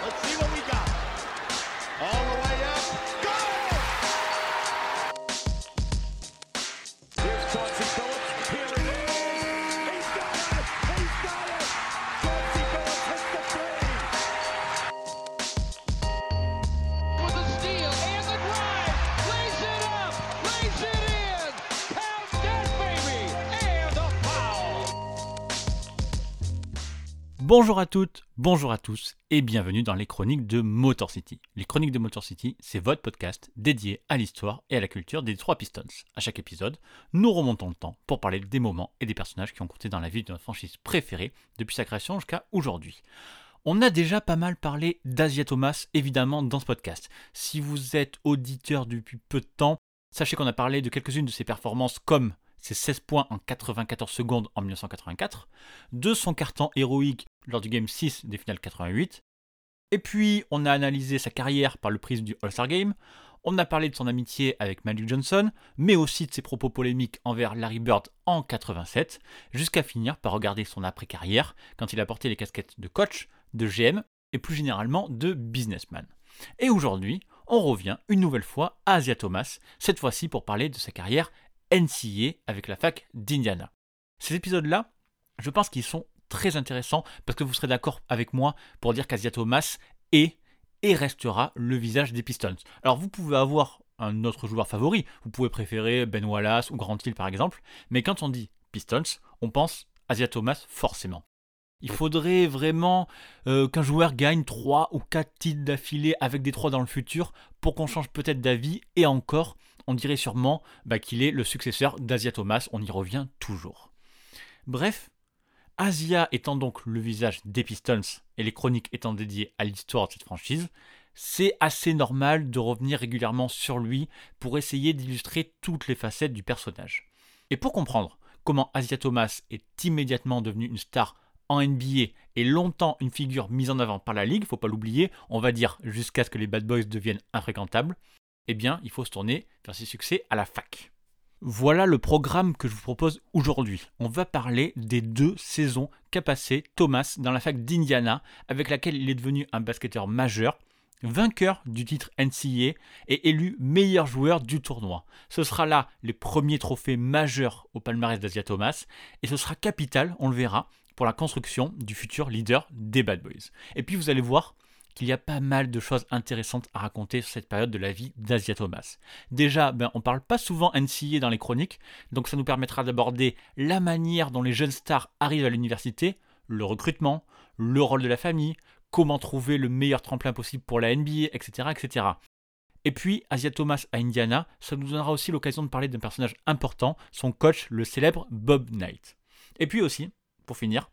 Let's see what Bonjour à toutes, bonjour à tous et bienvenue dans les chroniques de Motor City. Les chroniques de Motor City, c'est votre podcast dédié à l'histoire et à la culture des trois Pistons. À chaque épisode, nous remontons le temps pour parler des moments et des personnages qui ont compté dans la vie de notre franchise préférée depuis sa création jusqu'à aujourd'hui. On a déjà pas mal parlé d'Asia Thomas, évidemment, dans ce podcast. Si vous êtes auditeur depuis peu de temps, sachez qu'on a parlé de quelques-unes de ses performances comme ses 16 points en 94 secondes en 1984, de son carton héroïque lors du Game 6 des finales 88, et puis on a analysé sa carrière par le prisme du All-Star Game, on a parlé de son amitié avec Magic Johnson, mais aussi de ses propos polémiques envers Larry Bird en 87, jusqu'à finir par regarder son après-carrière quand il a porté les casquettes de coach, de GM et plus généralement de businessman. Et aujourd'hui, on revient une nouvelle fois à Asia Thomas, cette fois-ci pour parler de sa carrière NCA avec la fac d'Indiana. Ces épisodes-là, je pense qu'ils sont très intéressants parce que vous serez d'accord avec moi pour dire qu'Asia Thomas est et restera le visage des Pistons. Alors vous pouvez avoir un autre joueur favori, vous pouvez préférer Ben Wallace ou Grant Hill par exemple, mais quand on dit Pistons, on pense Asia Thomas forcément. Il faudrait vraiment euh, qu'un joueur gagne 3 ou 4 titres d'affilée avec des 3 dans le futur pour qu'on change peut-être d'avis et encore, on dirait sûrement bah, qu'il est le successeur d'Asia Thomas, on y revient toujours. Bref, Asia étant donc le visage des Pistons et les chroniques étant dédiées à l'histoire de cette franchise, c'est assez normal de revenir régulièrement sur lui pour essayer d'illustrer toutes les facettes du personnage. Et pour comprendre comment Asia Thomas est immédiatement devenu une star en NBA et longtemps une figure mise en avant par la ligue, faut pas l'oublier, on va dire jusqu'à ce que les Bad Boys deviennent infréquentables, eh bien, il faut se tourner vers ses succès à la fac. Voilà le programme que je vous propose aujourd'hui. On va parler des deux saisons qu'a passé Thomas dans la fac d'Indiana, avec laquelle il est devenu un basketteur majeur, vainqueur du titre NCAA et élu meilleur joueur du tournoi. Ce sera là les premiers trophées majeurs au palmarès d'Asia Thomas, et ce sera capital, on le verra, pour la construction du futur leader des Bad Boys. Et puis vous allez voir, qu'il y a pas mal de choses intéressantes à raconter sur cette période de la vie d'Asia Thomas. Déjà, ben, on parle pas souvent NCA dans les chroniques, donc ça nous permettra d'aborder la manière dont les jeunes stars arrivent à l'université, le recrutement, le rôle de la famille, comment trouver le meilleur tremplin possible pour la NBA, etc. etc. Et puis, Asia Thomas à Indiana, ça nous donnera aussi l'occasion de parler d'un personnage important, son coach, le célèbre Bob Knight. Et puis aussi, pour finir,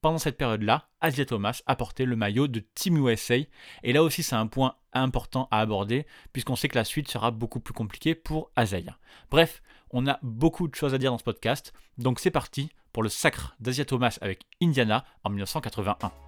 pendant cette période-là, Asia Thomas a porté le maillot de Team USA. Et là aussi, c'est un point important à aborder, puisqu'on sait que la suite sera beaucoup plus compliquée pour Azaya. Bref, on a beaucoup de choses à dire dans ce podcast. Donc c'est parti pour le sacre d'Asia Thomas avec Indiana en 1981.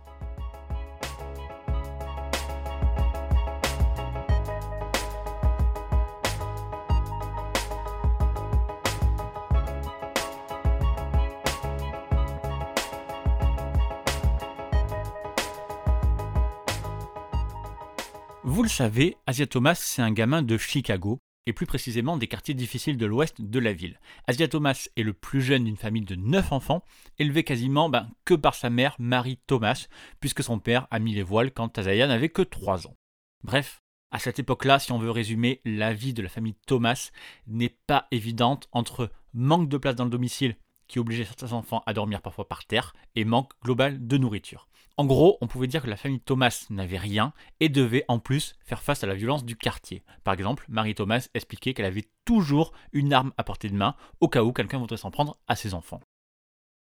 Savez, Asia Thomas, c'est un gamin de Chicago, et plus précisément des quartiers difficiles de l'ouest de la ville. Asia Thomas est le plus jeune d'une famille de 9 enfants, élevé quasiment ben, que par sa mère, Marie Thomas, puisque son père a mis les voiles quand Azaya n'avait que 3 ans. Bref, à cette époque-là, si on veut résumer, la vie de la famille Thomas n'est pas évidente entre manque de place dans le domicile, qui obligeait certains enfants à dormir parfois par terre, et manque global de nourriture. En gros, on pouvait dire que la famille Thomas n'avait rien et devait en plus faire face à la violence du quartier. Par exemple, Marie Thomas expliquait qu'elle avait toujours une arme à portée de main au cas où quelqu'un voudrait s'en prendre à ses enfants.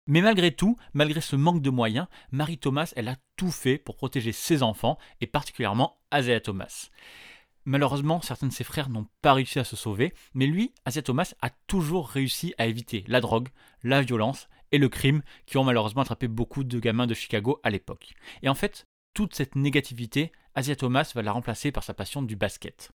Mais malgré tout, malgré ce manque de moyens, Marie Thomas, elle a tout fait pour protéger ses enfants et particulièrement Azea Thomas. Malheureusement, certains de ses frères n'ont pas réussi à se sauver, mais lui, Asia Thomas, a toujours réussi à éviter la drogue, la violence et le crime qui ont malheureusement attrapé beaucoup de gamins de Chicago à l'époque. Et en fait, toute cette négativité, Asia Thomas va la remplacer par sa passion du basket.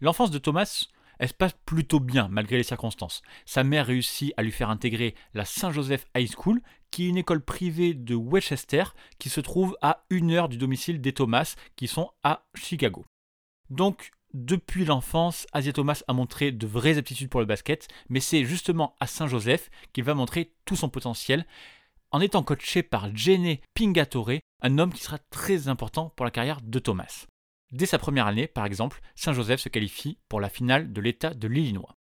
L'enfance de Thomas, elle se passe plutôt bien malgré les circonstances. Sa mère réussit à lui faire intégrer la Saint Joseph High School, qui est une école privée de Westchester qui se trouve à une heure du domicile des Thomas qui sont à Chicago. Donc, depuis l'enfance, Asia Thomas a montré de vraies aptitudes pour le basket, mais c'est justement à Saint-Joseph qu'il va montrer tout son potentiel en étant coaché par Jenny Pingatore, un homme qui sera très important pour la carrière de Thomas. Dès sa première année, par exemple, Saint-Joseph se qualifie pour la finale de l'État de l'Illinois.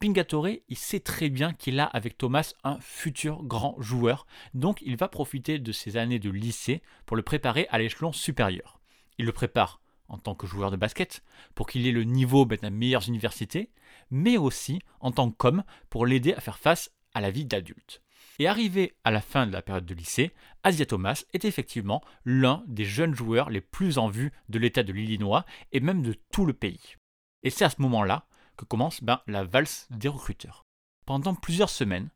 Pingatore, il sait très bien qu'il a avec Thomas un futur grand joueur, donc il va profiter de ses années de lycée pour le préparer à l'échelon supérieur. Il le prépare en tant que joueur de basket, pour qu'il ait le niveau ben, des meilleures universités, mais aussi en tant qu'homme pour l'aider à faire face à la vie d'adulte. Et arrivé à la fin de la période de lycée, Asia Thomas est effectivement l'un des jeunes joueurs les plus en vue de l'État de l'Illinois et même de tout le pays. Et c'est à ce moment-là que commence ben, la valse des recruteurs. Pendant plusieurs semaines,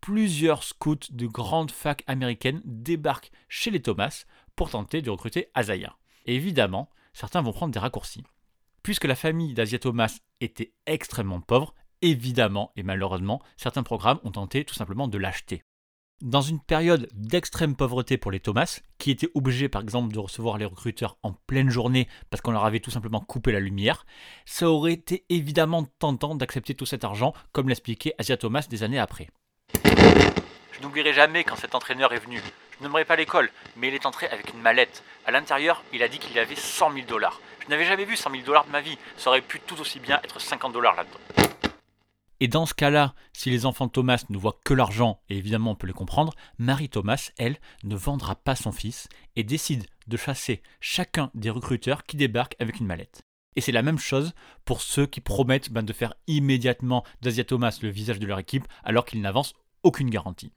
plusieurs scouts de grandes facs américaines débarquent chez les Thomas pour tenter de recruter Azaya. Évidemment, certains vont prendre des raccourcis. Puisque la famille d'Asia Thomas était extrêmement pauvre, évidemment et malheureusement, certains programmes ont tenté tout simplement de l'acheter. Dans une période d'extrême pauvreté pour les Thomas, qui étaient obligés par exemple de recevoir les recruteurs en pleine journée parce qu'on leur avait tout simplement coupé la lumière, ça aurait été évidemment tentant d'accepter tout cet argent, comme l'expliquait Asia Thomas des années après. Je n'oublierai jamais quand cet entraîneur est venu. Je n'aimerais pas l'école, mais il est entré avec une mallette. À l'intérieur, il a dit qu'il avait 100 000 dollars. Je n'avais jamais vu 100 000 dollars de ma vie. Ça aurait pu tout aussi bien être 50 dollars là-dedans. Et dans ce cas-là, si les enfants de Thomas ne voient que l'argent, et évidemment on peut les comprendre, Marie Thomas, elle, ne vendra pas son fils et décide de chasser chacun des recruteurs qui débarquent avec une mallette. Et c'est la même chose pour ceux qui promettent ben, de faire immédiatement d'Asia Thomas le visage de leur équipe alors qu'ils n'avancent aucune garantie.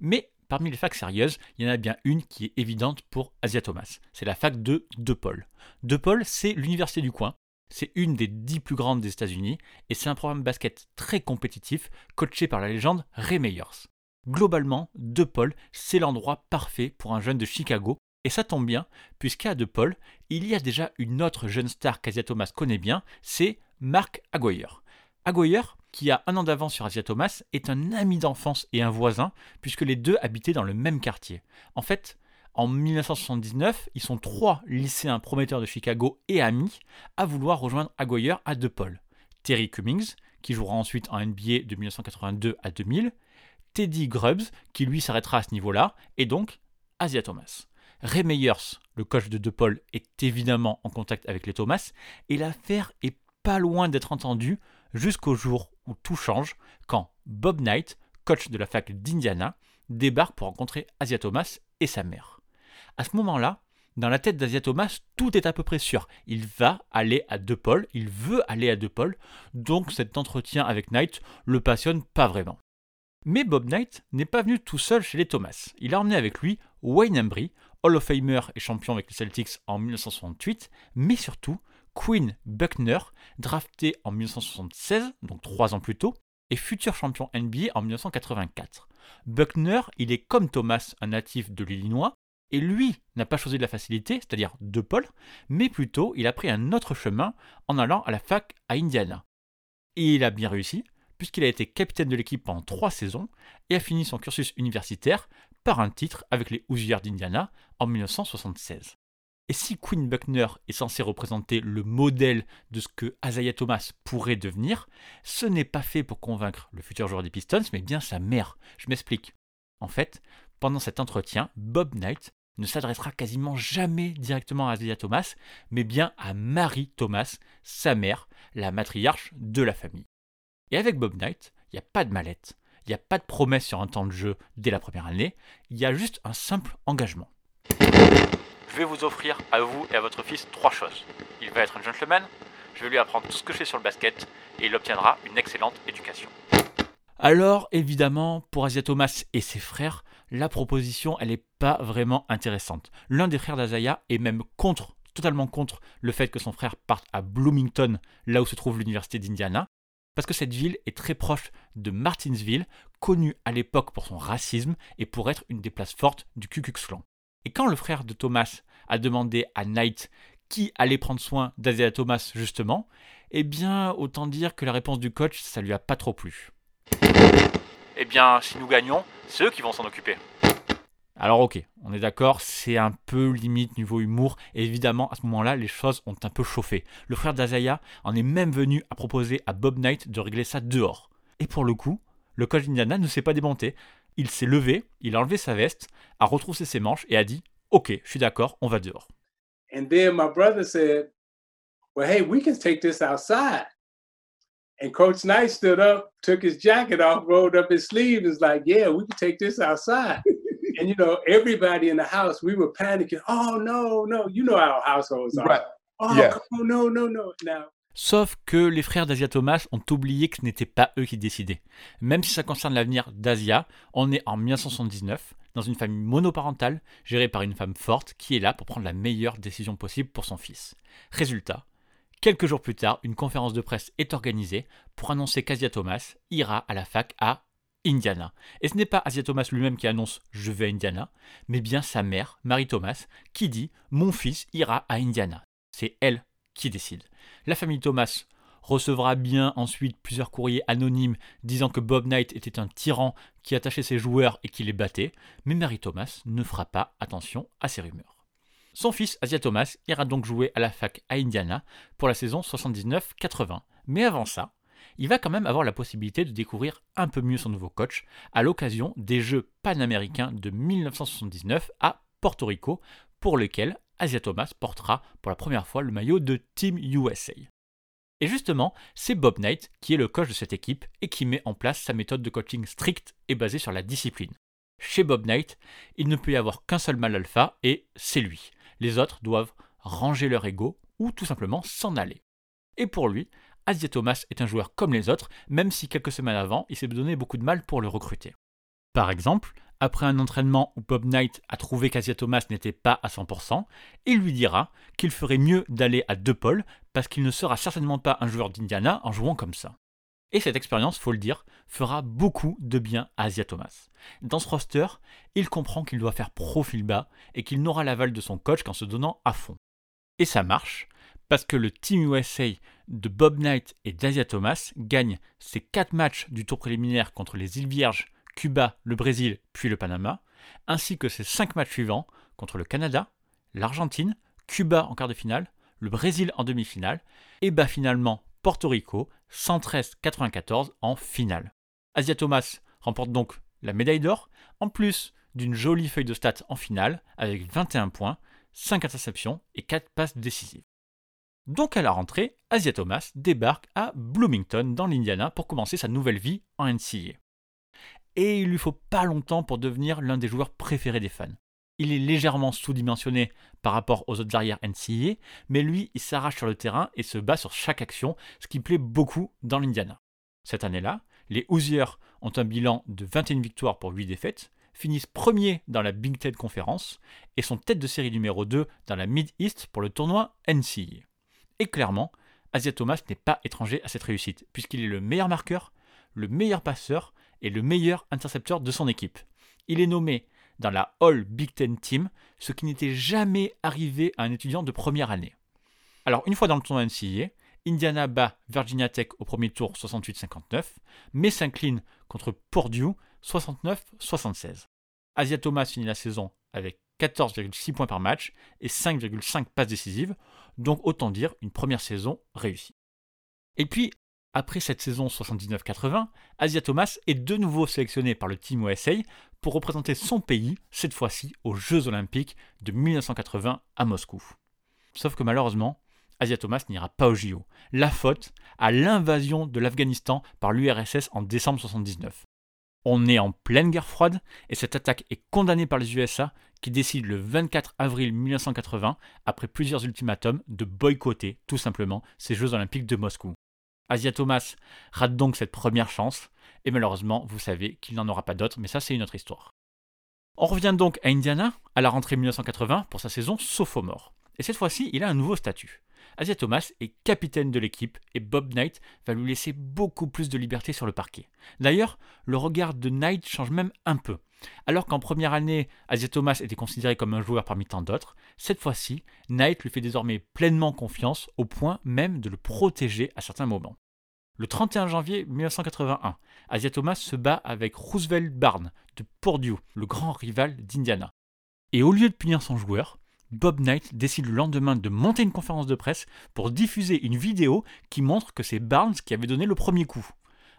Mais parmi les facs sérieuses, il y en a bien une qui est évidente pour Asia Thomas. C'est la fac de DePaul. DePaul, c'est l'université du coin. C'est une des dix plus grandes des États-Unis et c'est un programme basket très compétitif coaché par la légende Ray Meyers. Globalement, DePaul, c'est l'endroit parfait pour un jeune de Chicago et ça tombe bien, puisqu'à DePaul, il y a déjà une autre jeune star qu'Asia Thomas connaît bien, c'est Mark Aguirre. Aguirre, qui a un an d'avance sur Asia Thomas, est un ami d'enfance et un voisin, puisque les deux habitaient dans le même quartier. En fait, en 1979, ils sont trois lycéens prometteurs de Chicago et amis à vouloir rejoindre Aguirre à DePaul. Terry Cummings, qui jouera ensuite en NBA de 1982 à 2000, Teddy Grubbs, qui lui s'arrêtera à ce niveau-là, et donc Asia Thomas. Ray Meyers, le coach de DePaul, est évidemment en contact avec les Thomas, et l'affaire est pas loin d'être entendue jusqu'au jour où tout change, quand Bob Knight, coach de la fac d'Indiana, débarque pour rencontrer Asia Thomas et sa mère. À ce moment-là, dans la tête d'Asia Thomas, tout est à peu près sûr. Il va aller à DePaul, il veut aller à DePaul, donc cet entretien avec Knight le passionne pas vraiment. Mais Bob Knight n'est pas venu tout seul chez les Thomas. Il a emmené avec lui Wayne Embry, Hall of Famer et champion avec les Celtics en 1968, mais surtout Quinn Buckner, drafté en 1976, donc trois ans plus tôt, et futur champion NBA en 1984. Buckner, il est comme Thomas, un natif de l'Illinois, et lui n'a pas choisi de la facilité, c'est-à-dire de Paul, mais plutôt il a pris un autre chemin en allant à la fac à Indiana. Et il a bien réussi, puisqu'il a été capitaine de l'équipe pendant trois saisons et a fini son cursus universitaire par un titre avec les Hoosiers d'Indiana en 1976. Et si Quinn Buckner est censé représenter le modèle de ce que Isaiah Thomas pourrait devenir, ce n'est pas fait pour convaincre le futur joueur des Pistons, mais bien sa mère. Je m'explique. En fait, pendant cet entretien, Bob Knight ne s'adressera quasiment jamais directement à Isaiah Thomas, mais bien à Marie Thomas, sa mère, la matriarche de la famille. Et avec Bob Knight, il n'y a pas de mallette, il n'y a pas de promesse sur un temps de jeu dès la première année, il y a juste un simple engagement. Je vais vous offrir à vous et à votre fils trois choses. Il va être un gentleman, je vais lui apprendre tout ce que je sais sur le basket, et il obtiendra une excellente éducation. Alors, évidemment, pour Asia Thomas et ses frères, la proposition, elle n'est pas vraiment intéressante. L'un des frères d'Azaya est même contre, totalement contre le fait que son frère parte à Bloomington, là où se trouve l'université d'Indiana, parce que cette ville est très proche de Martinsville, connue à l'époque pour son racisme et pour être une des places fortes du Ku. Et quand le frère de Thomas a demandé à Knight qui allait prendre soin d'Azea Thomas justement, Eh bien, autant dire que la réponse du coach, ça lui a pas trop plu. Eh bien, si nous gagnons, c'est eux qui vont s'en occuper. Alors ok, on est d'accord, c'est un peu limite niveau humour, et évidemment à ce moment-là, les choses ont un peu chauffé. Le frère d'Azaya en est même venu à proposer à Bob Knight de régler ça dehors. Et pour le coup, le coach d'Indiana ne s'est pas démonté. Il s'est levé, il a enlevé sa veste, a retroussé ses manches et a dit Ok, je suis d'accord, on va dehors. And then my brother said, Well, hey, we can take this outside. And Coach Knight stood up, took his jacket off, rolled up his sleeve, is like, Yeah, we can take this outside. and you know, everybody in the house, we were panicking. Oh no, no, you know how households are. Right. Oh Yeah. come on, no, no, no. Now Sauf que les frères d'Asia Thomas ont oublié que ce n'était pas eux qui décidaient. Même si ça concerne l'avenir d'Asia, on est en 1979, dans une famille monoparentale, gérée par une femme forte qui est là pour prendre la meilleure décision possible pour son fils. Résultat, quelques jours plus tard, une conférence de presse est organisée pour annoncer qu'Asia Thomas ira à la fac à Indiana. Et ce n'est pas Asia Thomas lui-même qui annonce je vais à Indiana, mais bien sa mère, Marie Thomas, qui dit mon fils ira à Indiana. C'est elle qui décide. La famille Thomas recevra bien ensuite plusieurs courriers anonymes disant que Bob Knight était un tyran qui attachait ses joueurs et qui les battait, mais Mary Thomas ne fera pas attention à ces rumeurs. Son fils, Asia Thomas, ira donc jouer à la fac à Indiana pour la saison 79-80. Mais avant ça, il va quand même avoir la possibilité de découvrir un peu mieux son nouveau coach à l'occasion des Jeux panaméricains de 1979 à Porto Rico, pour lesquels Asia Thomas portera pour la première fois le maillot de Team USA. Et justement, c'est Bob Knight qui est le coach de cette équipe et qui met en place sa méthode de coaching stricte et basée sur la discipline. Chez Bob Knight, il ne peut y avoir qu'un seul mal alpha et c'est lui. Les autres doivent ranger leur ego ou tout simplement s'en aller. Et pour lui, Asia Thomas est un joueur comme les autres, même si quelques semaines avant, il s'est donné beaucoup de mal pour le recruter. Par exemple, après un entraînement où Bob Knight a trouvé qu'Asia Thomas n'était pas à 100%, il lui dira qu'il ferait mieux d'aller à DePaul parce qu'il ne sera certainement pas un joueur d'Indiana en jouant comme ça. Et cette expérience, faut le dire, fera beaucoup de bien à Asia Thomas. Dans ce roster, il comprend qu'il doit faire profil bas et qu'il n'aura l'aval de son coach qu'en se donnant à fond. Et ça marche, parce que le Team USA de Bob Knight et d'Asia Thomas gagne ses 4 matchs du tour préliminaire contre les îles Vierges, Cuba, le Brésil, puis le Panama, ainsi que ses 5 matchs suivants contre le Canada, l'Argentine, Cuba en quart de finale, le Brésil en demi-finale, et bat finalement Porto Rico 113-94 en finale. Asia Thomas remporte donc la médaille d'or, en plus d'une jolie feuille de stats en finale, avec 21 points, 5 interceptions et 4 passes décisives. Donc à la rentrée, Asia Thomas débarque à Bloomington dans l'Indiana pour commencer sa nouvelle vie en NCAA. Et il lui faut pas longtemps pour devenir l'un des joueurs préférés des fans. Il est légèrement sous-dimensionné par rapport aux autres arrières NCAA, mais lui, il s'arrache sur le terrain et se bat sur chaque action, ce qui plaît beaucoup dans l'Indiana. Cette année-là, les Hoosiers ont un bilan de 21 victoires pour 8 défaites, finissent premiers dans la Big Ten Conference et sont tête de série numéro 2 dans la Mid-East pour le tournoi NCAA. Et clairement, Asia Thomas n'est pas étranger à cette réussite, puisqu'il est le meilleur marqueur, le meilleur passeur et le meilleur intercepteur de son équipe. Il est nommé dans la All Big Ten Team, ce qui n'était jamais arrivé à un étudiant de première année. Alors, une fois dans le tournoi NCAA, Indiana bat Virginia Tech au premier tour 68-59, mais s'incline contre Purdue 69-76. Asia Thomas finit la saison avec 14,6 points par match et 5,5 passes décisives, donc autant dire une première saison réussie. Et puis, après cette saison 79-80, Asia Thomas est de nouveau sélectionné par le Team USA pour représenter son pays, cette fois-ci aux Jeux Olympiques de 1980 à Moscou. Sauf que malheureusement, Asia Thomas n'ira pas au JO. La faute à l'invasion de l'Afghanistan par l'URSS en décembre 79. On est en pleine guerre froide et cette attaque est condamnée par les USA qui décident le 24 avril 1980, après plusieurs ultimatums, de boycotter tout simplement ces Jeux Olympiques de Moscou. Asia Thomas rate donc cette première chance et malheureusement, vous savez qu'il n'en aura pas d'autres, mais ça c'est une autre histoire. On revient donc à Indiana à la rentrée 1980 pour sa saison sophomore. Et cette fois-ci, il a un nouveau statut. Asia Thomas est capitaine de l'équipe et Bob Knight va lui laisser beaucoup plus de liberté sur le parquet. D'ailleurs, le regard de Knight change même un peu. Alors qu'en première année, Asia Thomas était considéré comme un joueur parmi tant d'autres, cette fois-ci, Knight lui fait désormais pleinement confiance au point même de le protéger à certains moments. Le 31 janvier 1981, Asia Thomas se bat avec Roosevelt Barnes de Purdue, le grand rival d'Indiana. Et au lieu de punir son joueur, Bob Knight décide le lendemain de monter une conférence de presse pour diffuser une vidéo qui montre que c'est Barnes qui avait donné le premier coup.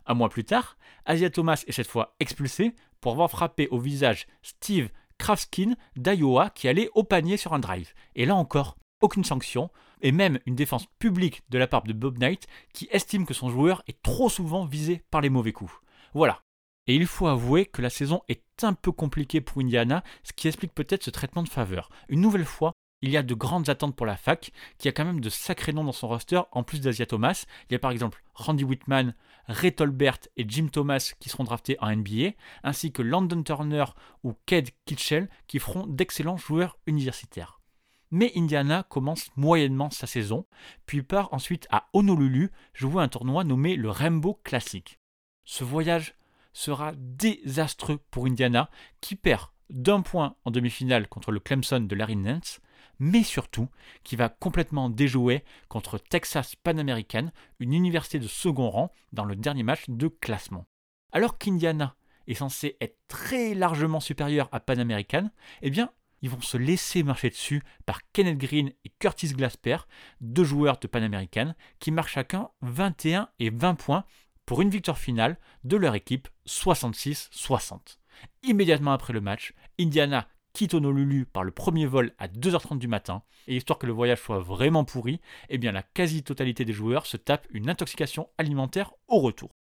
Un mois plus tard, Asia Thomas est cette fois expulsé pour avoir frappé au visage Steve Krafskin d'Iowa qui allait au panier sur un drive. Et là encore, aucune sanction, et même une défense publique de la part de Bob Knight qui estime que son joueur est trop souvent visé par les mauvais coups. Voilà. Et il faut avouer que la saison est un peu compliquée pour Indiana, ce qui explique peut-être ce traitement de faveur. Une nouvelle fois, il y a de grandes attentes pour la fac, qui a quand même de sacrés noms dans son roster, en plus d'Asia Thomas. Il y a par exemple Randy Whitman, Ray Tolbert et Jim Thomas qui seront draftés en NBA, ainsi que Landon Turner ou Ked Kitchell qui feront d'excellents joueurs universitaires. Mais Indiana commence moyennement sa saison, puis part ensuite à Honolulu jouer un tournoi nommé le Rainbow Classic. Ce voyage sera désastreux pour Indiana, qui perd d'un point en demi-finale contre le Clemson de Larry Nance, mais surtout qui va complètement déjouer contre Texas Pan American, une université de second rang, dans le dernier match de classement. Alors qu'Indiana est censé être très largement supérieur à Pan American, eh bien, ils vont se laisser marcher dessus par Kenneth Green et Curtis Glasper, deux joueurs de Pan American, qui marquent chacun 21 et 20 points pour une victoire finale de leur équipe 66-60. Immédiatement après le match, Indiana quitte Honolulu par le premier vol à 2h30 du matin, et histoire que le voyage soit vraiment pourri, eh bien la quasi-totalité des joueurs se tape une intoxication alimentaire au retour.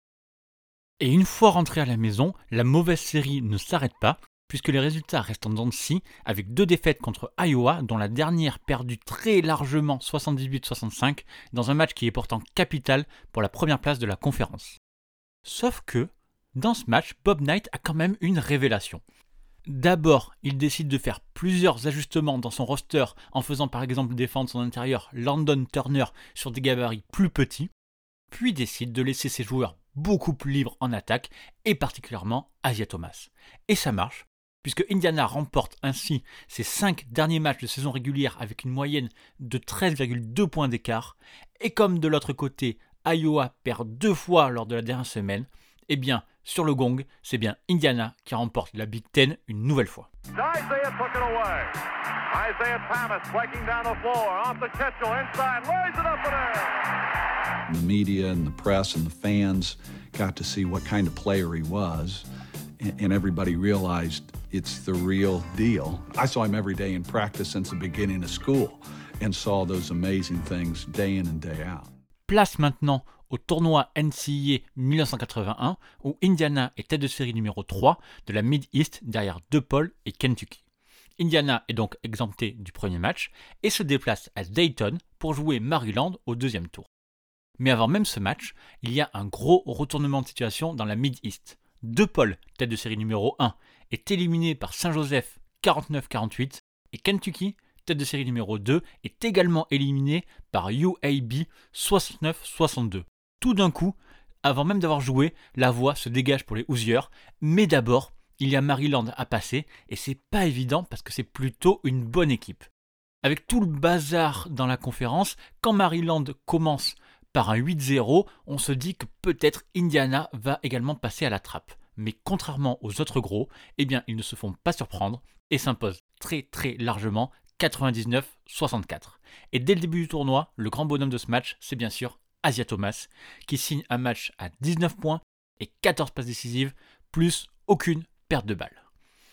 Et une fois rentrés à la maison, la mauvaise série ne s'arrête pas, puisque les résultats restent en dents de avec deux défaites contre Iowa, dont la dernière perdue très largement 78-65, dans un match qui est pourtant capital pour la première place de la conférence. Sauf que, dans ce match, Bob Knight a quand même une révélation. D'abord, il décide de faire plusieurs ajustements dans son roster en faisant par exemple défendre son intérieur Landon Turner sur des gabarits plus petits, puis décide de laisser ses joueurs beaucoup plus libres en attaque, et particulièrement Asia Thomas. Et ça marche, puisque Indiana remporte ainsi ses 5 derniers matchs de saison régulière avec une moyenne de 13,2 points d'écart, et comme de l'autre côté, Iowa perd deux fois lors de la dernière semaine, eh bien, sur le gong, c'est bien Indiana qui remporte la Big Ten une nouvelle fois. Isaiah took it away. Isaiah Thomas breaking down the floor. Off the Kitchell inside. Lays it up and in? The media and the press and the fans got to see what kind of player he was, and, everybody realized it's the real deal. I saw him every day in practice since the beginning of school and saw those amazing things day in and day out. Place maintenant au tournoi NCAA 1981 où Indiana est tête de série numéro 3 de la Mid-East derrière DePaul et Kentucky. Indiana est donc exempté du premier match et se déplace à Dayton pour jouer Maryland au deuxième tour. Mais avant même ce match, il y a un gros retournement de situation dans la Mid-East. DePaul, tête de série numéro 1, est éliminé par Saint-Joseph 49-48 et Kentucky, tête de série numéro 2, est également éliminé par UAB 69-62. Tout d'un coup, avant même d'avoir joué, la voie se dégage pour les Hoosiers, mais d'abord, il y a Maryland à passer et c'est pas évident parce que c'est plutôt une bonne équipe. Avec tout le bazar dans la conférence, quand Maryland commence par un 8-0, on se dit que peut-être Indiana va également passer à la trappe. Mais contrairement aux autres gros, eh bien ils ne se font pas surprendre et s'imposent très très largement 99-64. Et dès le début du tournoi, le grand bonhomme de ce match, c'est bien sûr Asia Thomas, qui signe un match à 19 points et 14 passes décisives, plus aucune perte de balle.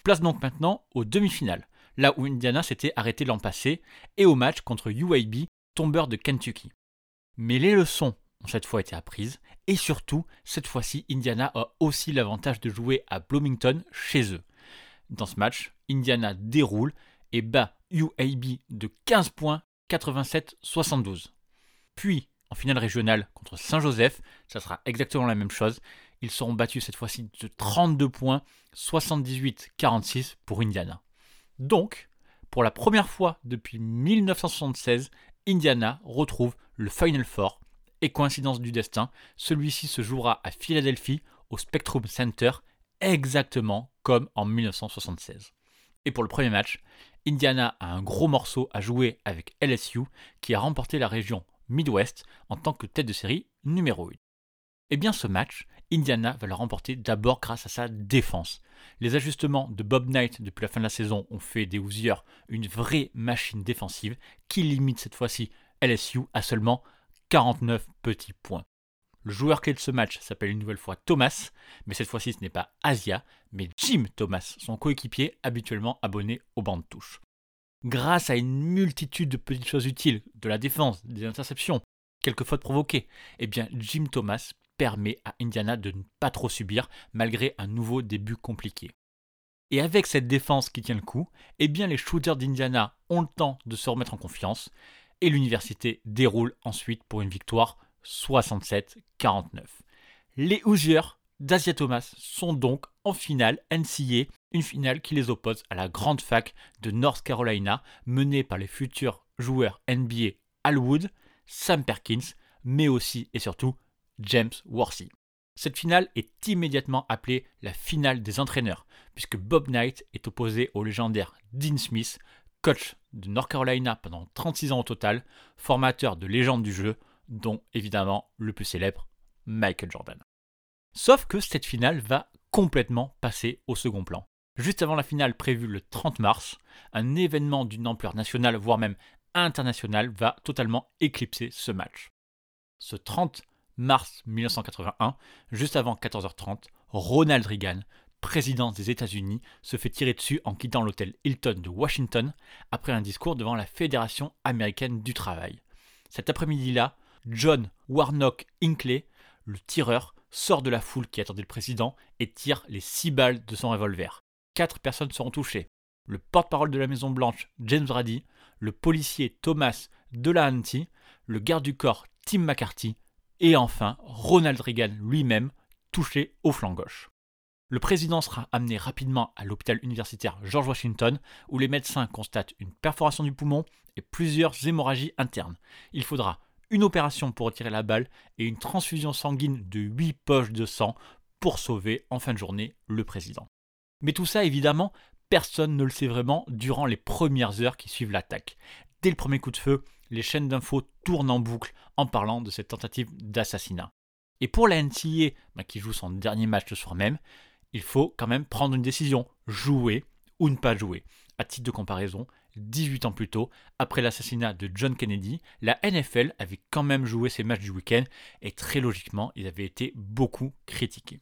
Place donc maintenant aux demi-finales, là où Indiana s'était arrêté l'an passé, et au match contre UAB, tombeur de Kentucky. Mais les leçons ont cette fois été apprises, et surtout, cette fois-ci, Indiana a aussi l'avantage de jouer à Bloomington chez eux. Dans ce match, Indiana déroule et bat UAB de 15 points 87-72. Puis, en finale régionale contre Saint-Joseph, ça sera exactement la même chose. Ils seront battus cette fois-ci de 32 points, 78-46 pour Indiana. Donc, pour la première fois depuis 1976, Indiana retrouve le Final Four et coïncidence du destin, celui-ci se jouera à Philadelphie au Spectrum Center exactement comme en 1976. Et pour le premier match, Indiana a un gros morceau à jouer avec LSU qui a remporté la région Midwest en tant que tête de série numéro 1. Eh bien ce match, Indiana va le remporter d'abord grâce à sa défense. Les ajustements de Bob Knight depuis la fin de la saison ont fait des Hoosiers une vraie machine défensive qui limite cette fois-ci LSU à seulement 49 petits points. Le joueur clé de ce match s'appelle une nouvelle fois Thomas, mais cette fois-ci ce n'est pas Asia, mais Jim Thomas, son coéquipier habituellement abonné au banc de touche. Grâce à une multitude de petites choses utiles, de la défense, des interceptions, quelques fautes provoquées, eh bien Jim Thomas permet à Indiana de ne pas trop subir malgré un nouveau début compliqué. Et avec cette défense qui tient le coup, eh bien les shooters d'Indiana ont le temps de se remettre en confiance et l'université déroule ensuite pour une victoire 67-49. Les Hoosiers d'Asia Thomas sont donc en finale NCA, une finale qui les oppose à la grande fac de North Carolina menée par les futurs joueurs NBA Al Wood, Sam Perkins, mais aussi et surtout James Worthy. Cette finale est immédiatement appelée la finale des entraîneurs, puisque Bob Knight est opposé au légendaire Dean Smith, coach de North Carolina pendant 36 ans au total, formateur de légendes du jeu, dont évidemment le plus célèbre, Michael Jordan. Sauf que cette finale va complètement passer au second plan. Juste avant la finale prévue le 30 mars, un événement d'une ampleur nationale, voire même internationale, va totalement éclipser ce match. Ce 30 mars 1981, juste avant 14h30, Ronald Reagan, président des États-Unis, se fait tirer dessus en quittant l'hôtel Hilton de Washington après un discours devant la Fédération américaine du travail. Cet après-midi-là, John Warnock Hinckley, le tireur, sort de la foule qui attendait le président et tire les six balles de son revolver. Quatre personnes seront touchées. Le porte-parole de la Maison Blanche, James Brady, le policier Thomas Delahanty, le garde du corps Tim McCarthy et enfin Ronald Reagan lui-même, touché au flanc gauche. Le président sera amené rapidement à l'hôpital universitaire George Washington où les médecins constatent une perforation du poumon et plusieurs hémorragies internes. Il faudra une opération pour retirer la balle et une transfusion sanguine de 8 poches de sang pour sauver en fin de journée le président. Mais tout ça, évidemment, personne ne le sait vraiment durant les premières heures qui suivent l'attaque. Dès le premier coup de feu, les chaînes d'infos tournent en boucle en parlant de cette tentative d'assassinat. Et pour la NCA, bah, qui joue son dernier match le soir même, il faut quand même prendre une décision, jouer ou ne pas jouer. À titre de comparaison, 18 ans plus tôt, après l'assassinat de John Kennedy, la NFL avait quand même joué ses matchs du week-end et très logiquement, ils avaient été beaucoup critiqués.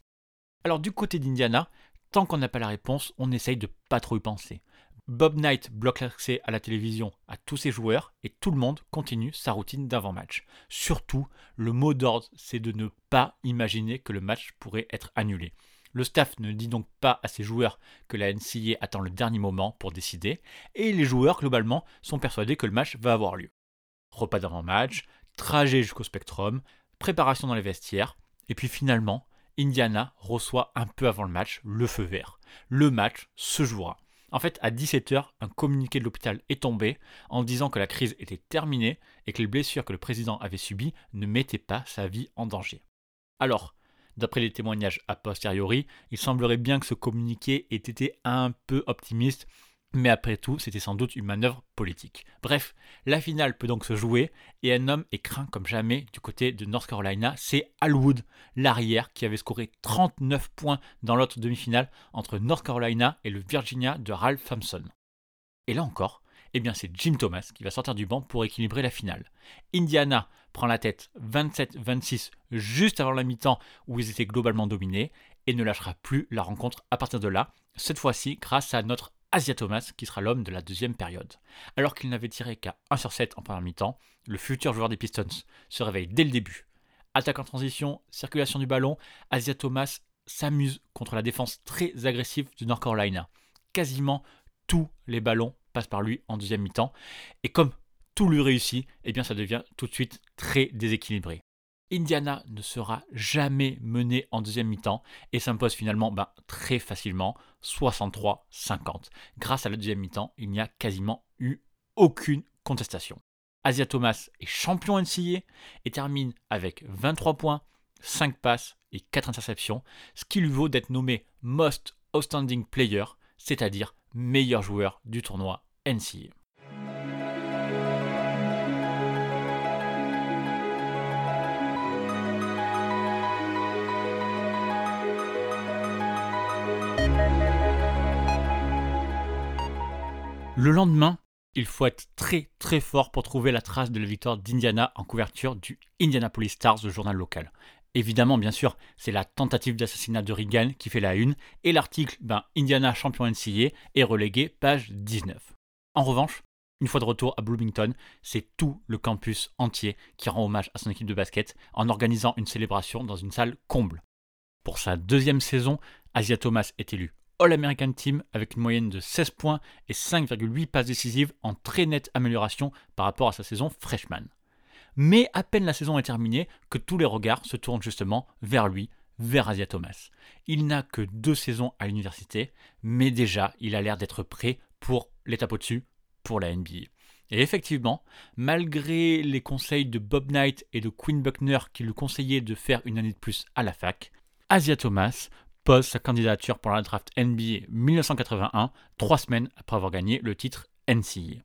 Alors du côté d'Indiana, tant qu'on n'a pas la réponse, on essaye de pas trop y penser. Bob Knight bloque l'accès à la télévision à tous ses joueurs et tout le monde continue sa routine d'avant-match. Surtout, le mot d'ordre, c'est de ne pas imaginer que le match pourrait être annulé. Le staff ne dit donc pas à ses joueurs que la NCA attend le dernier moment pour décider, et les joueurs globalement sont persuadés que le match va avoir lieu. Repas d'avant-match, trajet jusqu'au Spectrum, préparation dans les vestiaires, et puis finalement, Indiana reçoit un peu avant le match le feu vert. Le match se jouera. En fait, à 17h, un communiqué de l'hôpital est tombé en disant que la crise était terminée et que les blessures que le président avait subies ne mettaient pas sa vie en danger. Alors, d'après les témoignages a posteriori, il semblerait bien que ce communiqué ait été un peu optimiste mais après tout, c'était sans doute une manœuvre politique. Bref, la finale peut donc se jouer, et un homme est craint comme jamais du côté de North Carolina, c'est Al Wood, l'arrière, qui avait scoré 39 points dans l'autre demi-finale entre North Carolina et le Virginia de Ralph Thompson. Et là encore, eh bien c'est Jim Thomas qui va sortir du banc pour équilibrer la finale. Indiana prend la tête 27-26 juste avant la mi-temps où ils étaient globalement dominés et ne lâchera plus la rencontre à partir de là, cette fois-ci grâce à notre Asia Thomas, qui sera l'homme de la deuxième période. Alors qu'il n'avait tiré qu'à 1 sur 7 en première mi-temps, le futur joueur des Pistons se réveille dès le début. Attaque en transition, circulation du ballon, Asia Thomas s'amuse contre la défense très agressive du North Carolina. Quasiment tous les ballons passent par lui en deuxième mi-temps, et comme tout lui réussit, eh bien ça devient tout de suite très déséquilibré. Indiana ne sera jamais mené en deuxième mi-temps et s'impose finalement ben, très facilement 63-50. Grâce à la deuxième mi-temps, il n'y a quasiment eu aucune contestation. Asia Thomas est champion NCAA et termine avec 23 points, 5 passes et 4 interceptions, ce qui lui vaut d'être nommé Most Outstanding Player, c'est-à-dire meilleur joueur du tournoi NCAA. Le lendemain, il faut être très très fort pour trouver la trace de la victoire d'Indiana en couverture du Indianapolis Stars, le journal local. Évidemment, bien sûr, c'est la tentative d'assassinat de Reagan qui fait la une, et l'article ben, Indiana champion NCAA est relégué page 19. En revanche, une fois de retour à Bloomington, c'est tout le campus entier qui rend hommage à son équipe de basket en organisant une célébration dans une salle comble. Pour sa deuxième saison, Asia Thomas est élu All-American Team avec une moyenne de 16 points et 5,8 passes décisives en très nette amélioration par rapport à sa saison freshman. Mais à peine la saison est terminée que tous les regards se tournent justement vers lui, vers Asia Thomas. Il n'a que deux saisons à l'université, mais déjà il a l'air d'être prêt pour l'étape au-dessus, pour la NBA. Et effectivement, malgré les conseils de Bob Knight et de Quinn Buckner qui lui conseillaient de faire une année de plus à la fac, Asia Thomas pose sa candidature pour la draft NBA 1981, trois semaines après avoir gagné le titre NCAA.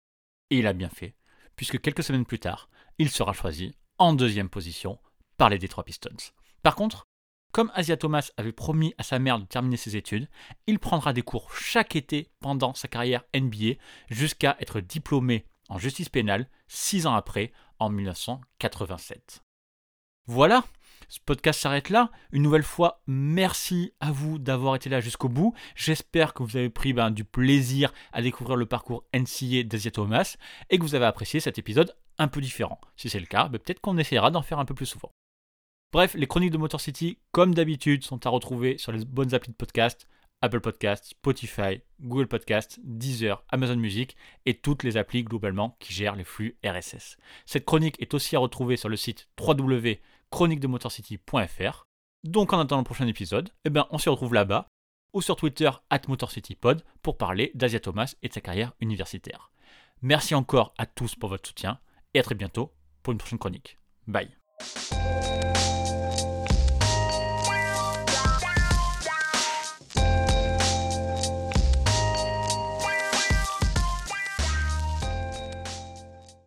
Et il a bien fait, puisque quelques semaines plus tard, il sera choisi en deuxième position par les Detroit Pistons. Par contre, comme Asia Thomas avait promis à sa mère de terminer ses études, il prendra des cours chaque été pendant sa carrière NBA jusqu'à être diplômé en justice pénale six ans après, en 1987. Voilà, ce podcast s'arrête là. Une nouvelle fois, merci à vous d'avoir été là jusqu'au bout. J'espère que vous avez pris ben, du plaisir à découvrir le parcours NCA d'Asia Thomas et que vous avez apprécié cet épisode un peu différent. Si c'est le cas, ben, peut-être qu'on essaiera d'en faire un peu plus souvent. Bref, les chroniques de Motor City, comme d'habitude, sont à retrouver sur les bonnes applis de podcast. Apple Podcast, Spotify, Google Podcast, Deezer, Amazon Music et toutes les applis globalement qui gèrent les flux RSS. Cette chronique est aussi à retrouver sur le site www.chroniquedemotorcity.fr. Donc en attendant le prochain épisode, eh ben, on se retrouve là-bas ou sur Twitter at MotorCityPod pour parler d'Asia Thomas et de sa carrière universitaire. Merci encore à tous pour votre soutien et à très bientôt pour une prochaine chronique. Bye.